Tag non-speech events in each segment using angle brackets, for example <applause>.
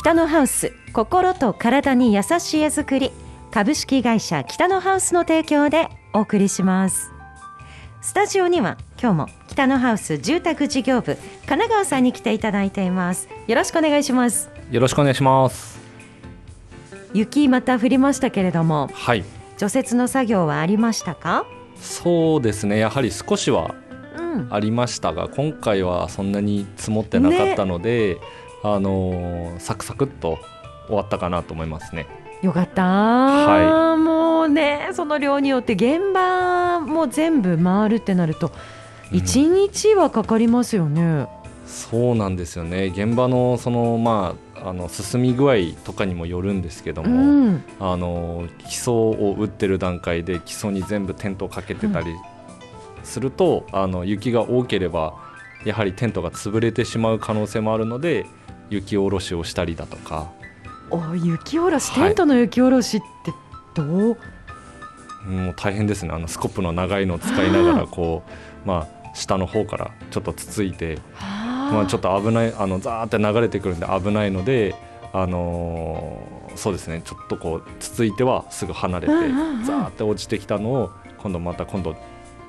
北のハウス心と体に優しい絵作り株式会社北のハウスの提供でお送りします。スタジオには今日も北のハウス住宅事業部神奈川さんに来ていただいています。よろしくお願いします。よろしくお願いします。雪また降りましたけれどもはい。除雪の作業はありましたか？そうですね。やはり少しはうん。ありましたが今回はそんなに積もってなかったので、あのーサクサクっと終わったかなと思いますね。よかった、はもうねその量によって現場も全部回るってなるとうん。一日はかかりますよね、そうなんですよね。現場のそのまああの進み具合とかにもよるんですけどうも、ん、あの基礎を打ってる段階で基礎に全部テントをかけてたりすると、あの雪が多ければやはりテントが潰れてしまう可能性もあるので雪下ろしをしたりだとか。お雪下ろしはいテントの雪下ろしってどう、もう大変ですね。あのスコップの長いのを使いながらこうまあ下の方からちょっとつついてまあ、ちょっと危ないあのザーって流れてくるんで危ないので、あのーそうですね。ちょっとこうつついてはすぐ離れて、うザーって落ちてきたのを今度また今度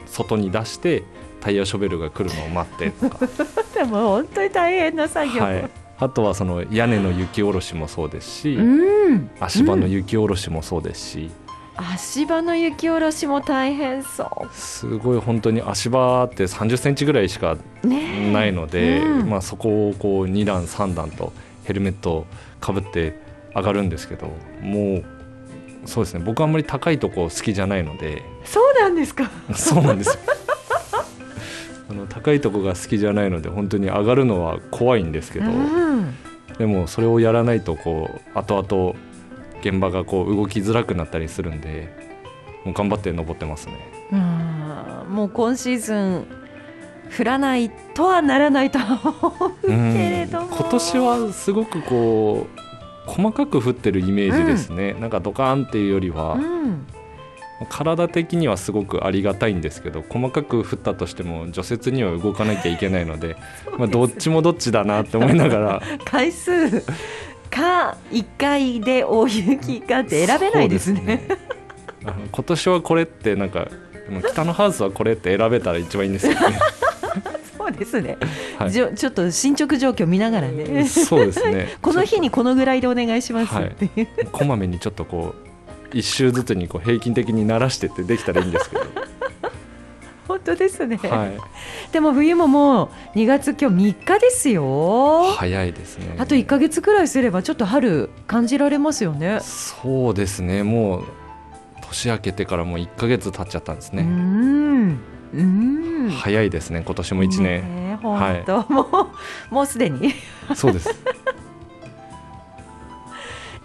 外に出してタイヤショベルが来るのを待ってとか、<laughs> でも本当に大変な作業、はい、あとはその屋根の雪下ろしもそうですし、うん。足場の雪下ろしもそうですし、足場の雪下ろしも大変そすごい本当に足場って3 0センチぐらいしかないので、うん。まあ、そこをこう2段3段とヘルメットをかぶって上がるんですけどもうそうですね。僕あんまり高いとこ好きじゃないので。そうなんですか。<laughs> そうなんですよあの高いとこが好きじゃないので本当に上がるのは怖いんですけど、うん。でもそれをやらないとこう後々現場がこう動きづらくなったりするんでもう頑張って登ってますね。うん。もう今シーズン降らないとはならないとは思うけれども。今年はすごくこう細かく降ってるイメージですね、なんかドカーンっていうよりは、うん体的にはすごくありがたいんですけど細かく降ったとしても除雪には動かなきゃいけないので <laughs> まあ、どっちもどっちだなって思いながら。<laughs> 回数か1回で大雪かって選べないですね。ね。あの今年はこれってなんか北のハウスはこれって選べたら一番いいんですよね。<laughs> そうですね、はい。じょちょっと進捗状況見ながらね。そうですね。この日にこのぐらいでお願いしますって。い。う、こまめにちょっとこう一周ずつにこう平均的に慣らしてってできたらいいんですけど、<laughs> 本当ですね、はい、でも冬ももう2月今日3日ですよ、早いですね。あと1か月くらいすればちょっと春感じられますよね。そうですね。もう年明けてからもう1ヶ月経っちゃったんですうね、ん。うん。早いですね。今年も1年、ねえ本当、もうもうすでに。そうです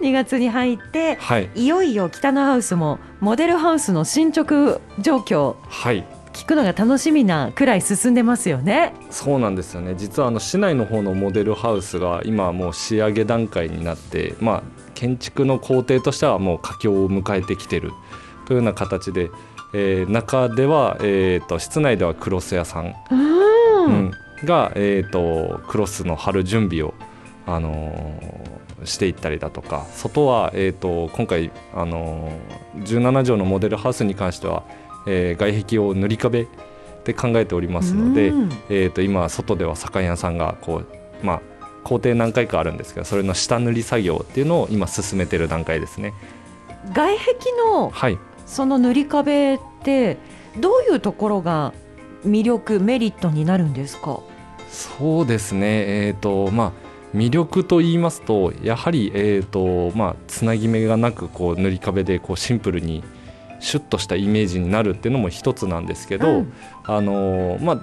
2月に入ってはい。いよいよ北のハウスもモデルハウスの進捗状況。はい。聞くのが楽しみなくらい進んでますよね。そうなんですよね。実はあの市内の方のモデルハウスが今はもう仕上げ段階になって、まあ、建築の工程としてはもう佳境を迎えてきてる。というような形で、えー中では、えー、と室内ではクロス屋さん、うん。うん。が、えー、とクロスの貼る準備を、あのーしていったりだとか外は、えー、と今回、あのー17畳のモデルハウスに関しては、えー外壁を塗り壁で考えておりますので、うんえー、と今外では酒屋さんがこう、まあ、工程何回かあるんですけどそれの下塗り作業っていうのを今進めてる段階ですね。外壁のはいその塗り壁ってどういうところが魅力メリットになるんですか？そうですね、えーとまあ、魅力と言いますとやはり、えーとまあ、つなぎ目がなくこう塗り壁でこうシンプルにシュッとしたイメージになるっていうのも一つなんですけど、うん。あのーまあ、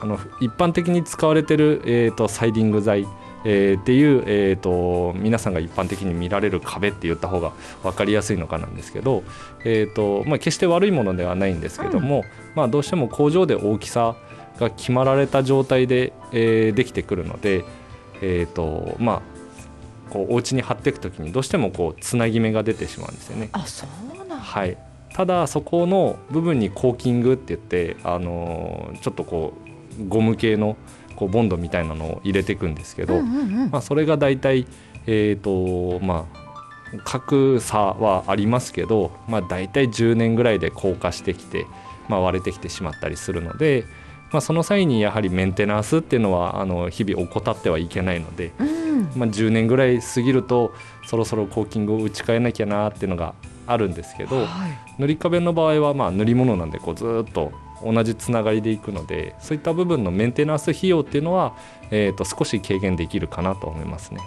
あの一般的に使われてる、えー、とサイディング材、えーっていう、えー、と皆さんが一般的に見られる壁って言った方が分かりやすいのかなんですけど、えーとまあ、決して悪いものではないんですけども、まあ、どうしても工場で大きさが決まられた状態で、えーできてくるので、えーとまあ、こうお家に貼っていく時にどうしてもこうつなぎ目が出てしまうんですよね。あそうなんだ。はい、ただそこの部分にコーキングって言って、あのーちょっとこうゴム系のこうボンドみたいなのを入れていくんですけど、うんうんうん。まあ、それが大体、えーとまあ、格差はありますけど、まあ、大体10年ぐらいで硬化してきて、まあ、割れてきてしまったりするので、まあ、その際にやはりメンテナンスっていうのはあの日々怠ってはいけないので、うん、まあ、10年ぐらい過ぎるとそろそろコーキングを打ち替えなきゃなっていうのがあるんですけど、はい、塗り壁の場合はまあ塗り物なんでこうずっと同じつながりでいくのでそういった部分のメンテナンス費用っていうのは、えー、と少し軽減できるかなと思いますね。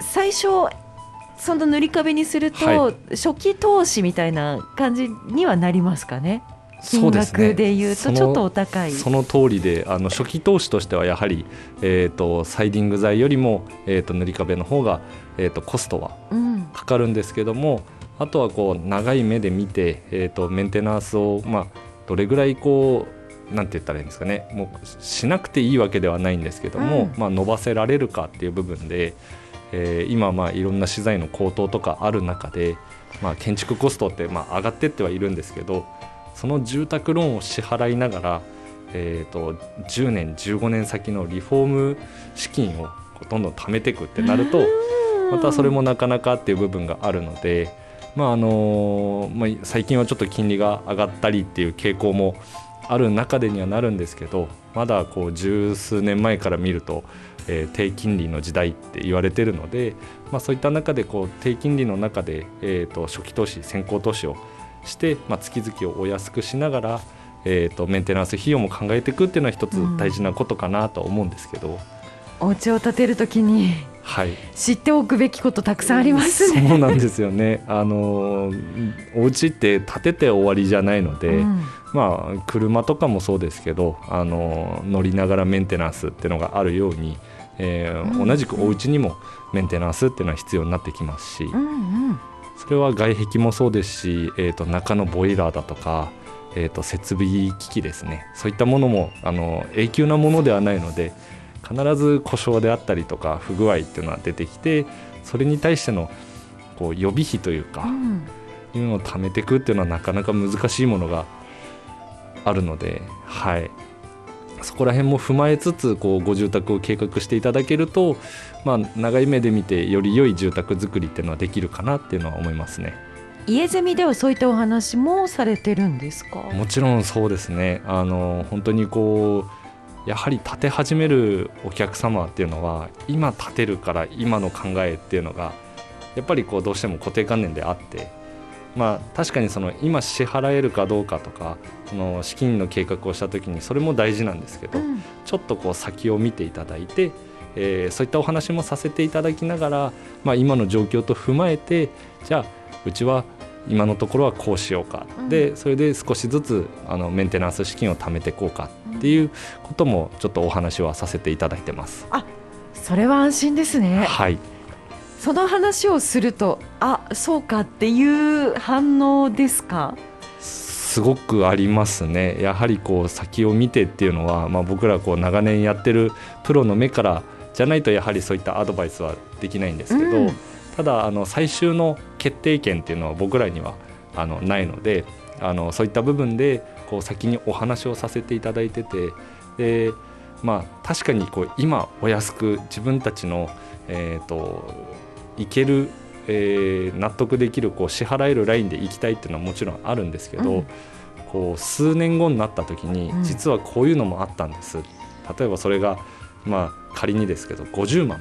最初その塗り壁にすると、はい、初期投資みたいな感じにはなりますかね？金額でいうとちょっとお高い。その通りであの初期投資としてはやはり、えーと、サイディング材よりも、えーと、塗り壁の方が、えーと、コストはかかるんですけども、うん、あとはこう長い目で見て、えー、とメンテナンスを、まあ、どれぐらいこうなんて言ったらいいんですかね。もうしなくていいわけではないんですけども、うん、まあ、伸ばせられるかっていう部分で、えー、今まあいろんな資材の高騰とかある中で、まあ、建築コストってまあ上がってってはいるんですけどその住宅ローンを支払いながら、えーと、10年15年先のリフォーム資金をどんどん貯めていくってなるとまたそれもなかなかっていう部分があるので、まああのまあ、最近はちょっと金利が上がったりっていう傾向もある中でにはなるんですけどまだこう十数年前から見ると、えー、低金利の時代って言われてるので、まあ、そういった中でこう低金利の中で、えーと初期投資先行投資をして、まあ、月々をお安くしながら、えーと、メンテナンス費用も考えていくっていうのは一つ大事なことかなと思うんですけど、うん、お家を建てる時に、はい、知っておくべきことたくさんありますね。そうなんですよね。あのお家って建てて終わりじゃないので、うん、まあ、車とかもそうですけどあの乗りながらメンテナンスっていうのがあるように、えー、うん、同じくお家にもメンテナンスっていうのは必要になってきますし。うんうんそれは外壁もそうですし、えー、と中のボイラーだとか、えー、と設備機器ですね。そういったものもあの永久なものではないので必ず故障であったりとか不具合っていうのは出てきてそれに対してのこう予備費というか、うん、いうのを貯めていくっていうのはなかなか難しいものがあるので、はい、そこら辺も踏まえつつこうご住宅を計画していただけると、まあ、長い目で見てより良い住宅作りっていうのはできるかなっていうのは思いますね。家ゼミではそういったお話もされてるんですか？もちろんそうですね。あの本当にこうやはり建て始めるお客様っていうのは今建てるから今の考えっていうのがやっぱりこうどうしても固定観念であってまあ、確かにその今支払えるかどうかとかその資金の計画をした時にそれも大事なんですけど、うん、ちょっとこう先を見ていただいて、えー、そういったお話もさせていただきながら、まあ、今の状況と踏まえてじゃあうちは今のところはこうしようか、うん、でそれで少しずつあのメンテナンス資金を貯めていこうかっていうこともちょっとお話はさせていただいてます。あそれは安心ですね。はい。その話をするとあそうかっていう反応ですか？すごくありますね。やはりこう先を見てっていうのは、まあ、僕らこう長年やってるプロの目からじゃないとやはりそういったアドバイスはできないんですけど、うん、ただあの最終の決定権っていうのは僕らにはあのないのであのそういった部分でこう先にお話をさせていただいててで、まあ、確かにこう今お安く自分たちの、えーといける、えー、納得できるこう支払えるラインで行きたいっていうのはもちろんあるんですけど、うん、こう数年後になった時に実はこういうのもあったんです、うん、例えばそれがまあ仮にですけど50万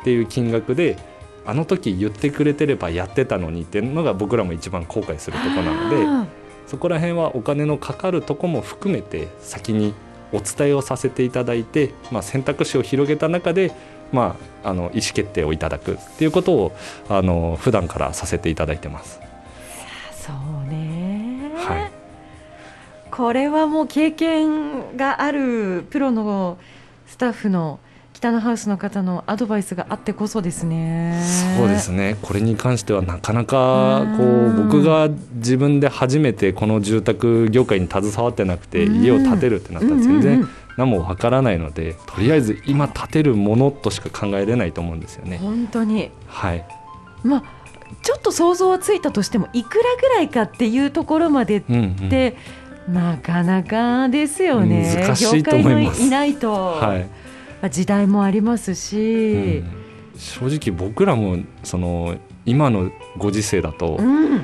っていう金額であの時言ってくれてればやってたのにっていうのが僕らも一番後悔するとこなのでそこら辺はお金のかかるとこも含めて先にお伝えをさせていただいて、まあ、選択肢を広げた中でまあ、あの意思決定をいただくっていうことをあの普段からさせていただいてます。そうね、はい、これはもう経験があるプロのスタッフの北のハウスの方のアドバイスがあってこそですね。そうですね。これに関してはなかなかこう僕が自分で初めてこの住宅業界に携わってなくて家を建てるってなったら全然何もわからないのでとりあえず今建てるものとしか考えれないと思うんですよね。本当にはいまあちょっと想像はついたとしてもいくらぐらいかっていうところまでって、うんうん、なかなかですよね。難しいと思います。いないと、はい、時代もありますし、うん、正直僕らもその今のご時世だと、うん。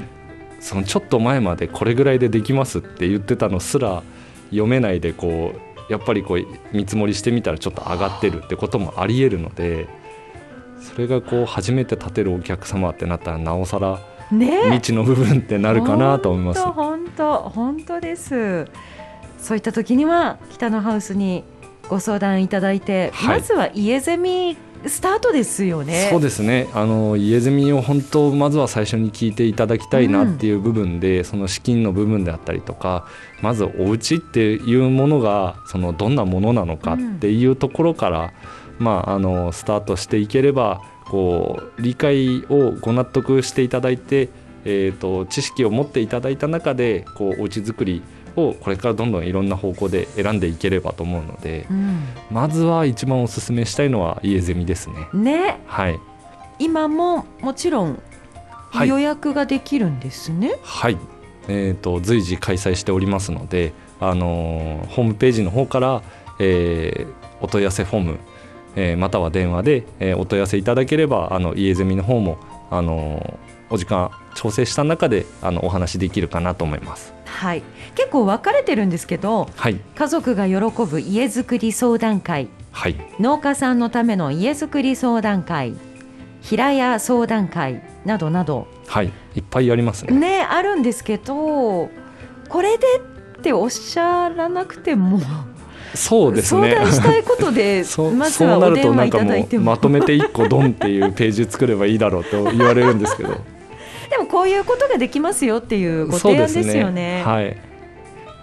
そのちょっと前までこれぐらいでできますって言ってたのすら読めないでこうやっぱりこう見積もりしてみたらちょっと上がってるってこともありえるのでそれがこう初めて立てるお客様ってなったらなおさらね。未知の部分ってなるかなと思います。本当本当です。そういった時には北のハウスにご相談いただいて、はい。まずは家ゼミスタートですよね。そうですね。あの家ゼミを本当まずは最初に聞いていただきたいなっていう部分で、その資金の部分であったりとかまずお家っていうものがそのどんなものなのかっていうところから、まあ、あのスタートしていければこう理解をご納得していただいて、えー、と知識を持っていただいた中でこうお家作りをこれからどんどんいろんな方向で選んでいければと思うのでうん。まずは一番おすすめしたいのは家ゼミですね。ね。はい。今ももちろんはい。予約ができるんですね、はい、えー、と随時開催しておりますので、あのーホームページの方から、えーお問い合わせフォーム、えーまたは電話で、えーお問い合わせいただければあの家ゼミの方も、あのーお時間調整した中であのお話できるかなと思います。はい。結構分かれてるんですけどはい、家族が喜ぶ家づくり相談会。はい、農家さんのための家づくり相談会。平屋相談会。などなど。はい、いっぱいありますね。ねあるんですけどこれでっておっしゃらなくても、そうですね。相談したいことで <laughs> そうまずはお電話なるとなんかいただいてもまとめて一個ドンっていうページ作ればいいだろうと <laughs> 言われるんですけど。でもこういうことができますよっていうご提案ですよね。はい。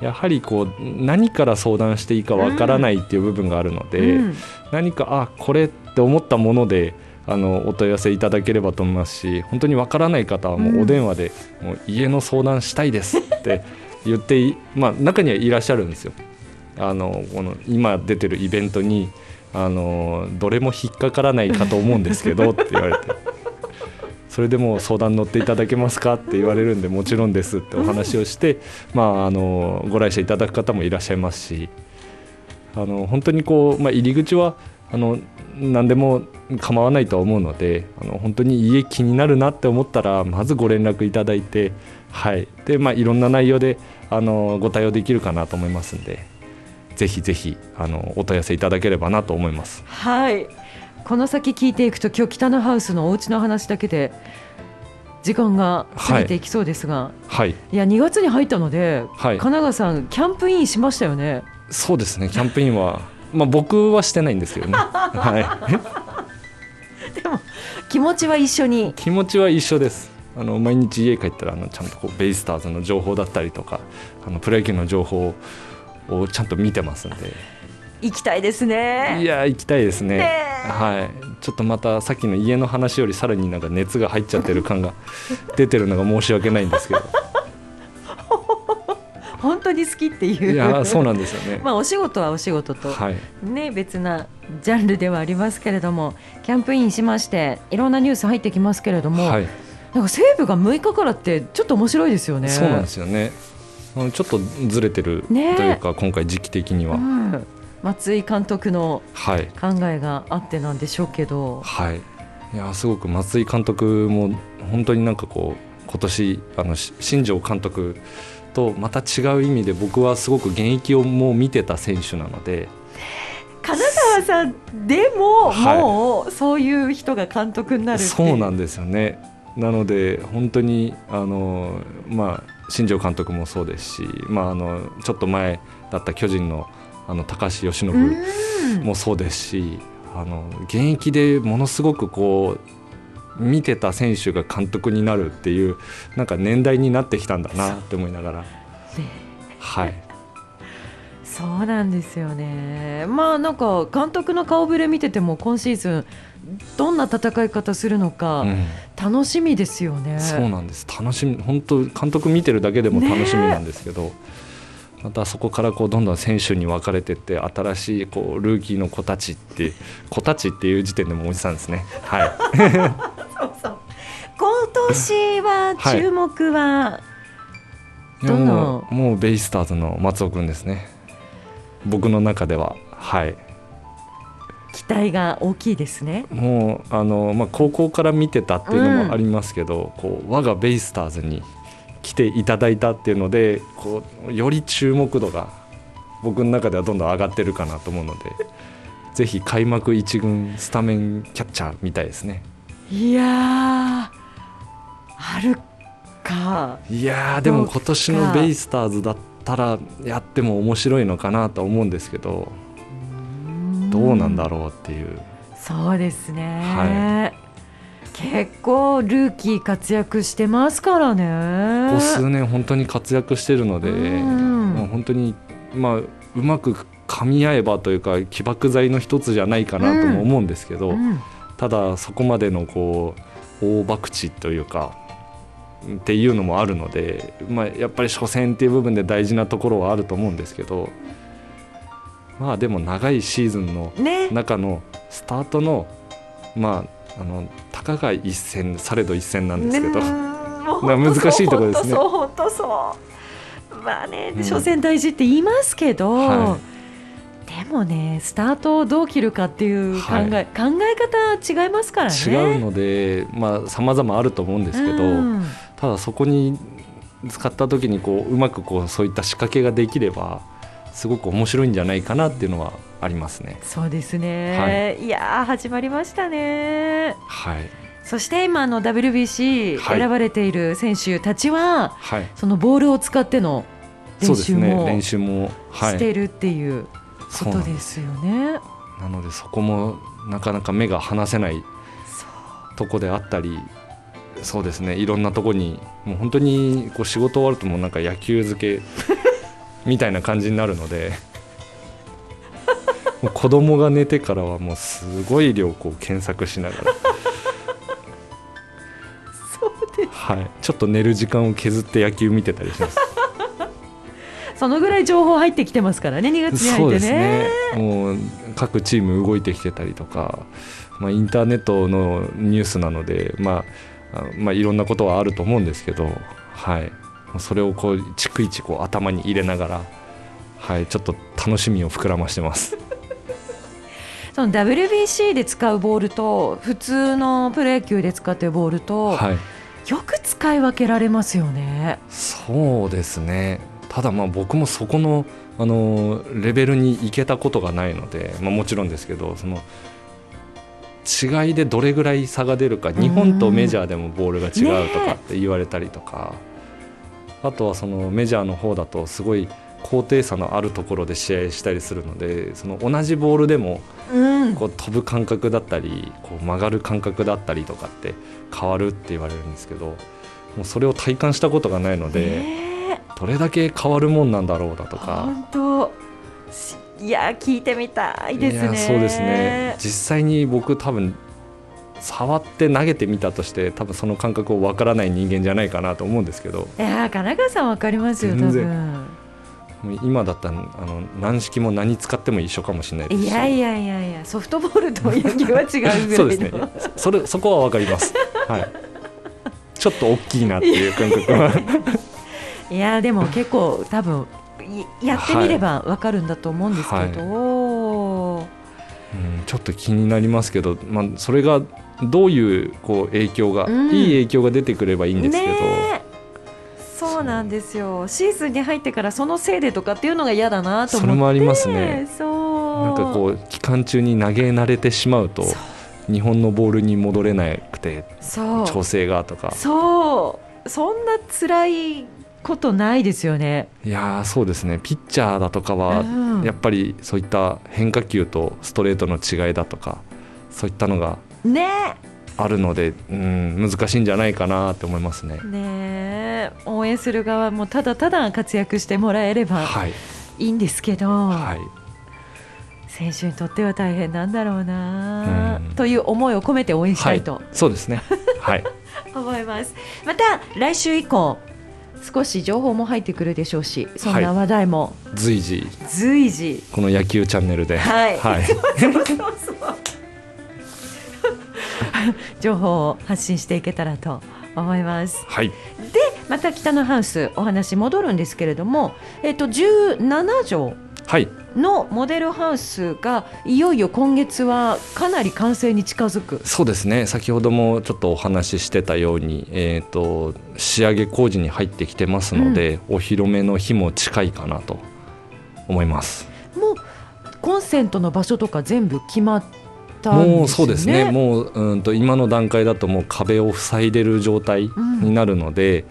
やはりこう何から相談していいかわからないっていう部分があるので、うん何かあこれって思ったものであのお問い合わせいただければと思いますし本当にわからない方はもうお電話で、もう家の相談したいですって言っていまあ中にはいらっしゃるんですよ。あのこの今出てるイベントにあのどれも引っかからないかと思うんですけどって言われて。<laughs> それでも相談乗っていただけますかって言われるんでもちろんですってお話をして、まあ、あのご来社いただく方もいらっしゃいますし。あの本当にこう、まあ、入り口はあの何でも構わないと思うのであの本当に家気になるなって思ったらまずご連絡いただいて、はい。でまあ、いろんな内容であのご対応できるかなと思いますんで。ぜひぜひあのお問い合わせいただければなと思います。はい。この先聞いていくと今日北のハウスのお家の話だけで時間が過ぎていきそうですが、はい、い、や2月に入ったので、はい。神奈川さんキャンプインしましたよね。そうですね。キャンプインは、まあ、僕はしてないんですけどね、<laughs> はい、でも気持ちは一緒に。気持ちは一緒です。あの毎日家帰ったらあのちゃんとこうベイスターズの情報だったりとかあのプロ野球の情報をちゃんと見てますんで。行きたいですね。いや行きたいですね。ねはい。ちょっとまたさっきの家の話よりさらになんか熱が入っちゃってる感が <laughs> 出てるのが申し訳ないんですけど。<laughs> 本当に好きっていう。いやそうなんですよね。<laughs> まあお仕事はお仕事と、はい。ね別なジャンルではありますけれどもキャンプインしましていろんなニュース入ってきますけれども、はい。なんか西武が6日からってちょっと面白いですよね。そうなんですよねちょっとずれてるとねいうか、今回時期的には、うん。松井監督のはい。考えがあってなんでしょうけど、はい、いやすごく松井監督も本当になんかこう今年あのし新庄監督とまた違う意味で僕はすごく現役をもう見てた選手なので。金沢さんでも、はい。もうそういう人が監督になるって。いうそうなんですよね。なので本当にあの、まあ、新庄監督もそうですし、まあ、あのちょっと前だった巨人のあの高橋由伸うん。もそうですしあの現役でものすごくこう見てた選手が監督になるっていうなんか年代になってきたんだなって思いながら、はい、そうなんですよね。まあなんか監督の顔ぶれ見てても今シーズンどんな戦い方するのかうん楽しみですよね。そうなんです。楽しみ本当監督見てるだけでも楽しみなんですけど、またそこからこうどんどん選手に分かれていって新しいこうルーキーの子たちって子たちっていう時点でもうおじさんですね。はい。<laughs> そうそう。今年は注目は、どの？もうもうベイスターズの松尾君ですね。僕の中では。はい期待が大きいですね。もうあの、まあ、高校から見てたっていうのもありますけど、うん、こう我がベイスターズに来ていただいたっていうのでこうより注目度が僕の中ではどんどん上がってるかなと思うのでぜひ開幕1軍スタメンキャッチャーみたいですね。いやあるかいやでも今年のベイスターズだったらやっても面白いのかなと思うんですけどどうなんだろうっていう。そうですね、はい、結構ルーキー活躍してますからね。ここ数年本当に活躍してるので、まあ、本当にまあうまく噛み合えばというか起爆剤の一つじゃないかなとも思うんですけど、うんうん、ただそこまでのこう大博打というかっていうのもあるので、まあ、やっぱり初戦っていう部分で大事なところはあると思うんですけどまあでも長いシーズンの中のスタートの、ね、まああのたかが一戦されど一戦なんですけど、ね、<laughs> 難しいところですね。本当そう。まあね、うん、初戦大事って言いますけど、はい、でもねスタートをどう切るかっていう考え、はい、考え方違いますからね。違うのでまあ様々あると思うんですけど、うん、ただそこに使った時にこううまくこうそういった仕掛けができればすごく面白いんじゃないかなっていうのはありますね。そうですね。はい、いや始まりましたね。はい。そして今の WBC 選ばれている選手たちは、はい、そのボールを使っての練習も、ね、練習も、はい、してるっていうことですよね。なのでそこもなかなか目が離せないとこであったりそうですねいろんなとこにもう本当にこう仕事終わるともうなんか野球漬けみたいな感じになるのでもう子供が寝てからはもうすごい量こう検索しながら。はい、ちょっと寝る時間を削って野球見てたりします。そのぐらい情報入ってきてますからね2月に入ってね。ね。もう各チーム動いてきてたりとか、まあ、インターネットのニュースなので、まあまあ、いろんなことはあると思うんですけど、はい、それをこう逐一こう頭に入れながら、はい、ちょっと楽しみを膨らましてます。<laughs> その WBC で使うボールと普通のプロ野球で使ってるボールと、はい、よく使い分けられますよね。そうですねただまあ僕もそこのあのレベルに行けたことがないので、まあ、もちろんですけどその違いでどれぐらい差が出るか日本とメジャーでもボールが違うとかって言われたりとか、あとはそのメジャーの方だとすごい高低差のあるところで試合したりするのでその同じボールでもこう飛ぶ感覚だったりこう曲がる感覚だったりとかって変わるって言われるんですけどもうそれを体感したことがないので、どれだけ変わるもんなんだろうだとか。本当いや聞いてみたいですね。そうですね実際に僕多分触って投げてみたとして多分その感覚をわからない人間じゃないかなと思うんですけど。いや金川さんわかりますよ多分。今だったらあの軟式も何使っても一緒かもしれないですいやいやいやいやソフトボールと野球は違うぐらいそうですね。それそこはわかります。はい。ちょっと大きいなっていう感覚は。<laughs> いやでも結構多分やってみればわかるんだと思うんですけど、はいはい。うん、ちょっと気になりますけど、まあ、それがどういうこう影響が、うん、いい影響が出てくればいいんですけど。そうなんですよ。シーズンに入ってからそのせいでとかっていうのが嫌だなと思って。それもありますね。そう。なんかこう期間中に投げ慣れてしまうと日本のボールに戻れなくて調整がとか。そう。そんな辛いことないですよね。いやそうですね。ピッチャーだとかは、やっぱりそういった変化球とストレートの違いだとかそういったのがあるので、うん、難しいんじゃないかなって思いますね。ね応援する側もただただ活躍してもらえればい。いんですけど。はい。選手にとっては大変なんだろうな、という思いを込めて応援したいと、はい、そうですね。はい。<laughs> 思います。また来週以降少し情報も入ってくるでしょうしそんな話題も、はい、随時随時。この野球チャンネルで。はい、はい、<laughs> <laughs> 情報を発信していけたらと思います。はい、でまた北のハウスお話戻るんですけれども、えっ、ー、と17条はい。のモデルハウスがいよいよ今月はかなり完成に近づく。そうですね。先ほどもちょっとお話ししてたように、えーと、仕上げ工事に入ってきてますので、うん、お披露目の日も近いかなと思います。もうコンセントの場所とか全部決まっもうそうですね。もううんと今の段階だともう壁を塞いでる状態になるので、うん、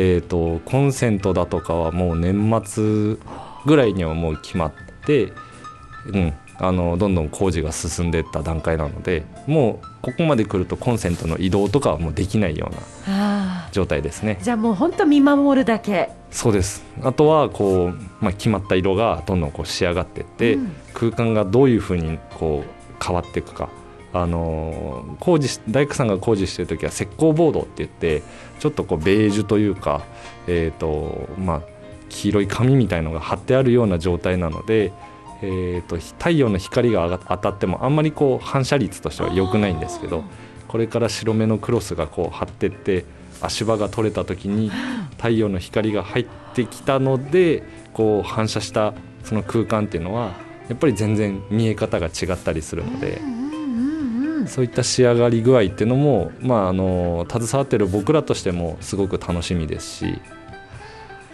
えーと、コンセントだとかはもう年末ぐらいにはもう決まって、うん、あのどんどん工事が進んでいった段階なのでもうここまで来るとコンセントの移動とかはもうできないような状態ですね。じゃあもう本当見守るだけ。そうです。あとはこう、まあ、決まった色がどんどんこう仕上がっていって、うん、空間がどういうふうにこう変わっていくか。あの工事大工さんが工事してる時は石膏ボードって言ってちょっとこうベージュというか、えーとまあ、黄色い紙みたいのが貼ってあるような状態なので、えーと、太陽の光が当たってもあんまりこう反射率としては良くないんですけどこれから白目のクロスがこう張ってって足場が取れた時に太陽の光が入ってきたのでこう反射したその空間っていうのはやっぱり全然見え方が違ったりするので。そういった仕上がり具合っていうのも、まあ、あの携わってる僕らとしてもすごく楽しみですし、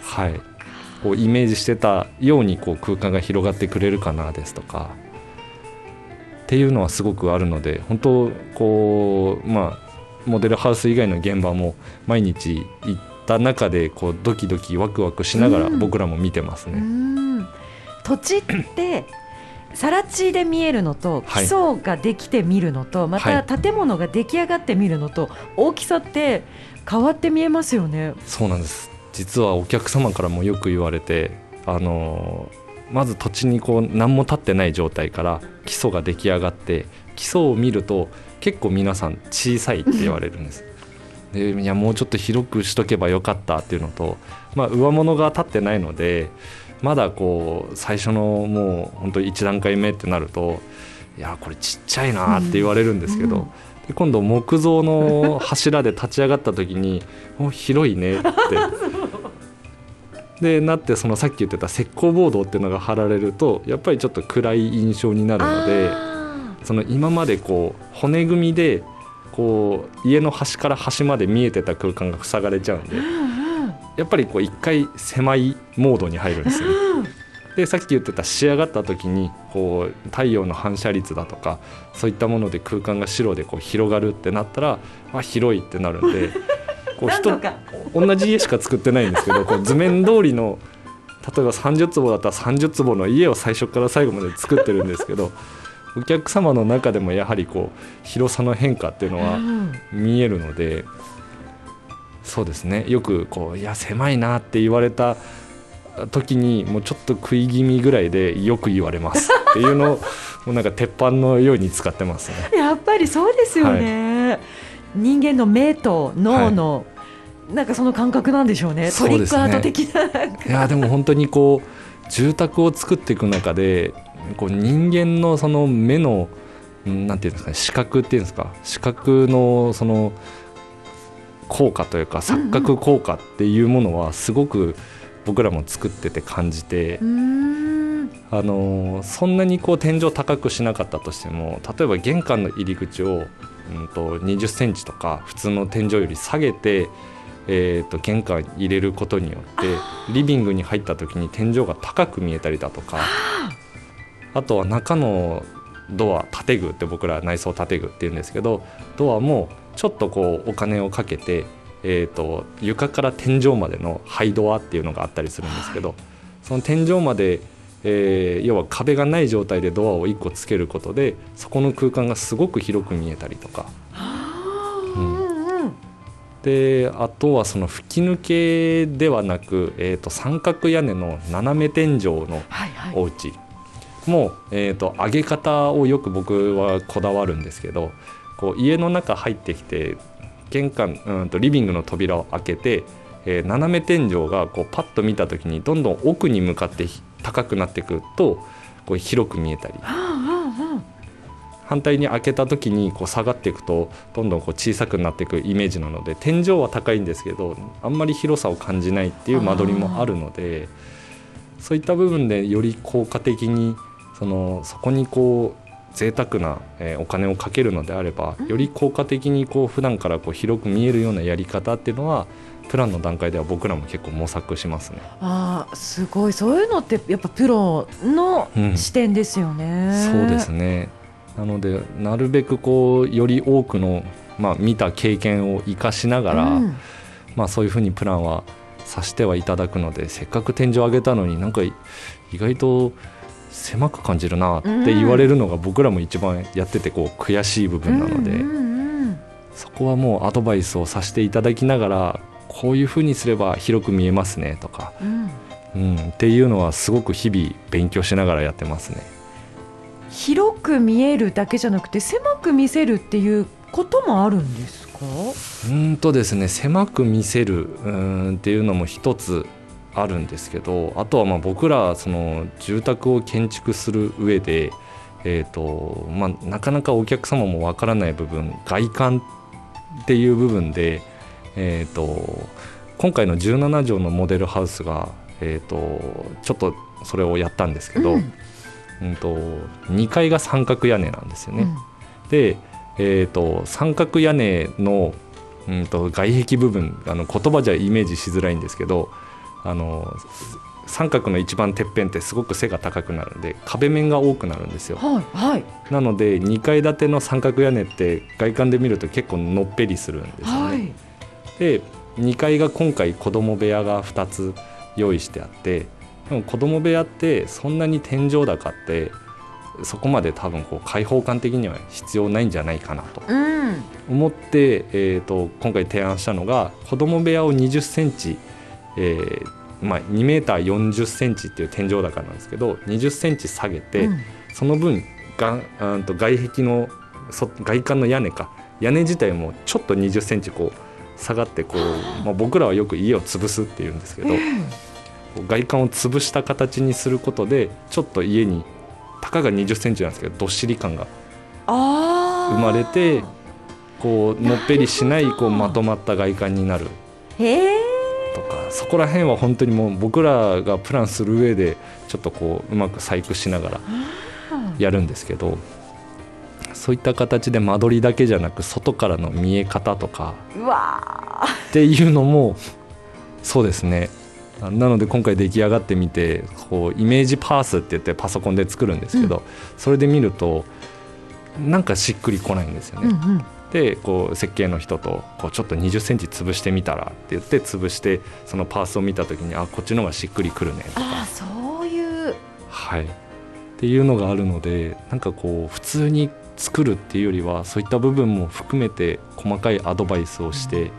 はい、こうイメージしてたようにこう空間が広がってくれるかなですとかっていうのはすごくあるので本当こうまあモデルハウス以外の現場も毎日行った中でこうドキドキワクワクしながら僕らも見てますね。土地って更地で見えるのと基礎ができて見るのと、また建物が出来上がって見るのと大きさって変わって見えますよね。そうなんです実はお客様からもよく言われてあのまず土地にこう何も立ってない状態から基礎が出来上がって基礎を見ると結構皆さん小さいって言われるんです。<laughs> でいやもうちょっと広くしとけばよかったっていうのと、まあ、上物が立ってないのでまだこう最初のもう本当1段階目ってなるといやこれちっちゃいなって言われるんですけど、うん。うんで今度木造の柱で立ち上がった時に「<laughs> お広いね」って。<laughs> でなってそのさっき言ってた石膏ボードっていうのが貼られるとやっぱりちょっと暗い印象になるのでその今までこう骨組みでこう家の端から端まで見えてた空間が塞がれちゃうんで <laughs> やっぱりこう一回狭いモードに入るんですよ、ね。でさっき言ってた仕上がった時にこう太陽の反射率だとかそういったもので空間が白でこう広がるってなったらあ広いってなるんで <laughs> こう人同じ家しか作ってないんですけどこう図面通りの例えば30坪だったら30坪の家を最初から最後まで作ってるんですけどお客様の中でもやはりこう広さの変化っていうのは見えるので、そうですね。よくこういや狭いなって言われた時にもうちょっと食い気味ぐらいでよく言われますっていうのを <laughs> もうなんか鉄板のように使ってますね。やっぱりそうですよね、はい、人間の目と脳の、はい、なんかその感覚なんでしょうね、トリックアート的な、ね、いやでも本当にこう住宅を作っていく中でこう人間のその目のなんていうんですかね視覚っていうんですか。視覚のその効果というか錯覚効果っていうものはすごく、僕らも作ってて感じてあのそんなにこう天井高くしなかったとしても例えば玄関の入り口を、うんと、20センチとか普通の天井より下げて、えーと、玄関入れることによってリビングに入った時に天井が高く見えたりだとかあ。とは中のドア建具って僕ら内装建具っていうんですけどドアもちょっとこうお金をかけてえーと、床から天井までのハイドアっていうのがあったりするんですけど、はい、その天井まで、えー、要は壁がない状態でドアを1個つけることでそこの空間がすごく広く見えたりとか。であとはその吹き抜けではなく、えーと、三角屋根の斜め天井のお家も、はい。はい、えーと上げ方をよく僕はこだわるんですけどこう家の中入ってきて玄関うんとリビングの扉を開けて、えー、斜め天井がこうパッと見た時にどんどん奥に向かって高くなっていくとこう広く見えたり。反対に開けた時にこう下がっていくとどんどんこう小さくなっていくイメージなので天井は高いんですけどあんまり広さを感じないっていう間取りもあるのでそういった部分でより効果的にそのそこにこう贅沢な、えーお金をかけるのであればうん。より効果的にこう普段からこう広く見えるようなやり方っていうのはプランの段階では僕らも結構模索しますね。ああすごい。そういうのってやっぱプロのうん視点ですよね、そうですね。なのでなるべくこうより多くの、まあ、見た経験を生かしながら、うん。まあ、そういうふうにプランはさせてはいただくのでせっかく天井上げたのになんか意外と狭く感じるなって言われるのが僕らも一番やっててこう悔しい部分なので、そこはもうアドバイスをさせていただきながらこういうふうにすれば広く見えますねとか、うん。うん、っていうのはすごく日々勉強しながらやってますね。広く見えるだけじゃなくて狭く見せるっていうこともあるんですか？うーんとですね狭く見せるうーんっていうのも一つあるんですけどあとはまあ僕らその住宅を建築する上で、えーとまあ、なかなかお客様もわからない部分外観っていう部分で、えー、と今回の17畳のモデルハウスが、えー、とちょっとそれをやったんですけど、うんうんと2階が三角屋根なんですよね。うんで、えー、と三角屋根の、うん、と外壁部分あの言葉じゃイメージしづらいんですけどあの三角の一番てっぺんってすごく背が高くなるんで壁面が多くなるんですよ。はいはい。なので2階建ての三角屋根って外観で見ると結構のっぺりするんですよね、はい。で2階が今回子供部屋が2つ用意してあってでも子供部屋ってそんなに天井高ってそこまで多分こう開放感的には必要ないんじゃないかなとうん。思って、えー、と今回提案したのが子供部屋を2 0センチ、えーまあ、2メーター4 0センチっていう天井高なんですけど2 0センチ下げて、うん。その分がうんと外壁のそ外観の屋根か。屋根自体もちょっと2 0センチこう下がってこう、まあ、僕らはよく家を潰すっていうんですけど、う外観を潰した形にすることでちょっと家にたかが2 0センチなんですけどどっしり感が生まれてこうのっぺりしないこうまとまった外観になる。へえとかそこら辺は本当にもう僕らがプランする上でちょっとこううまく細工しながらやるんですけどそういった形で間取りだけじゃなく外からの見え方とかうわー。っていうのもそうですね。あなので今回出来上がってみてこうイメージパースって言ってパソコンで作るんですけど、それで見るとなんかしっくりこないんですよね。うんうんでこう設計の人とこうちょっと2 0センチ潰してみたらって言って潰してそのパースを見た時にあこっちの方がしっくりくるね。とか。そういう。はい、っていうのがあるのでなんかこう普通に作るっていうよりはそういった部分も含めて細かいアドバイスをして、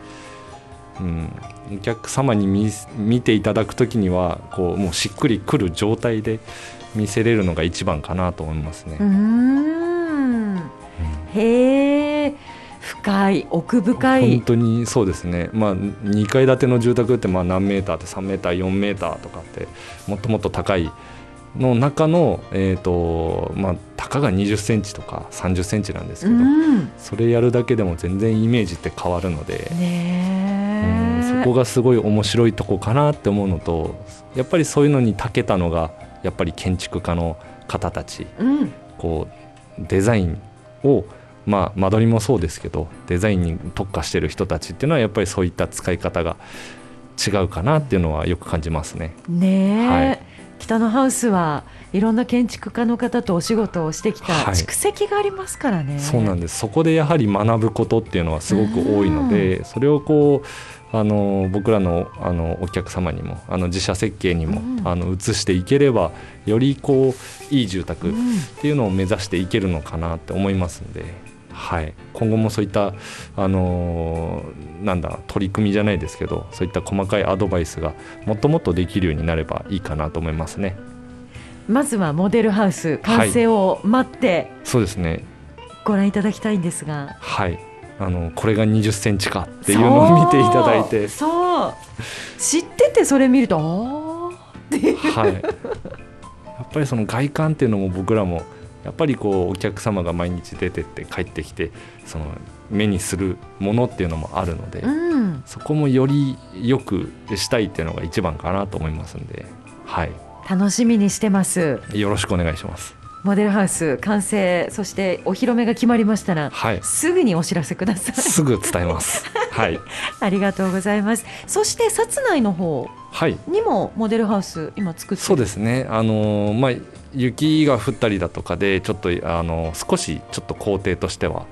うん、お客様に見見ていただく時にはこうもうしっくりくる状態で見せれるのが一番かなと思いますね。うーん。へえ深い奥深い。本当にそうですね、まあ、2階建ての住宅ってまあ何メーターって3メーター4メーターとかってもっともっと高いの中の、えーとまあ、たかが2 0センチとか3 0センチなんですけど、うん。それやるだけでも全然イメージって変わるので、ねえ。うんそこがすごい面白いとこかなって思うのとやっぱりそういうのに長けたのがやっぱり建築家の方たち。うん。こうデザインをまあ間取りもそうですけどデザインに特化してる人たちっていうのはやっぱりそういった使い方が違うかなっていうのはよく感じますね。ねえ、はい。北のハウスはいろんな建築家の方とお仕事をしてきたはい。蓄積がありますからね。そうなんです。そこでやはり学ぶことっていうのはすごく多いのでそれをこうあの僕らのあのお客様にもあの自社設計にも、うんあの移していければよりこういい住宅っうん。ていうのを目指していけるのかなって思いますんで、はい、今後もそういった、あのーなんだ取り組みじゃないですけどそういった細かいアドバイスがもっともっとできるようになればいいかなと思いますね。まずはモデルハウス完成を待ってそうですね。ご覧いただきたいんですが、はい。あのこれが2 0センチかっていうのを見ていただいて。そう。知っててそれ見るとあーっていう。はい、やっぱりその外観っていうのも僕らもやっぱりこうお客様が毎日出てって帰ってきてその目にするものっていうのもあるので、うん、そこもより良くしたいっていうのが一番かなと思いますんで、はい、楽しみにしてます。よろしくお願いします。モデルハウス完成そしてお披露目が決まりましたら、はい。すぐにお知らせください。すぐ伝えます。<laughs> はい。ありがとうございます。そして薩内の方はい。にもモデルハウス今作ってる。そうですね。あのまあ雪が降ったりだとかでちょっとあの少しちょっと工程としては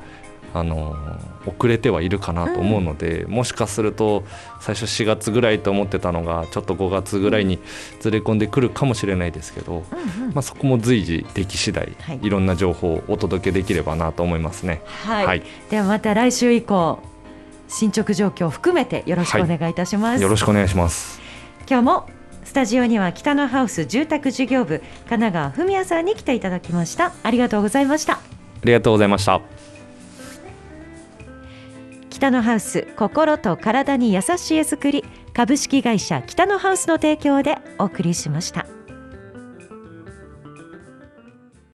あの遅れてはいるかなと思うので、もしかすると最初4月ぐらいと思ってたのがちょっと5月ぐらいにずれ込んでくるかもしれないですけど、うんうん。まあ、そこも随時でき次第、はい。い、ろんな情報をお届けできればなと思いますね。はい、はい。ではまた来週以降進捗状況を含めてよろしくお願いいたします、よろしくお願いします。今日もスタジオには北のハウス住宅事業部神奈川文也さんに来ていただきました。ありがとうございました。ありがとうございました。北のハウス心と体に優しい絵作り株式会社北のハウスの提供でお送りしました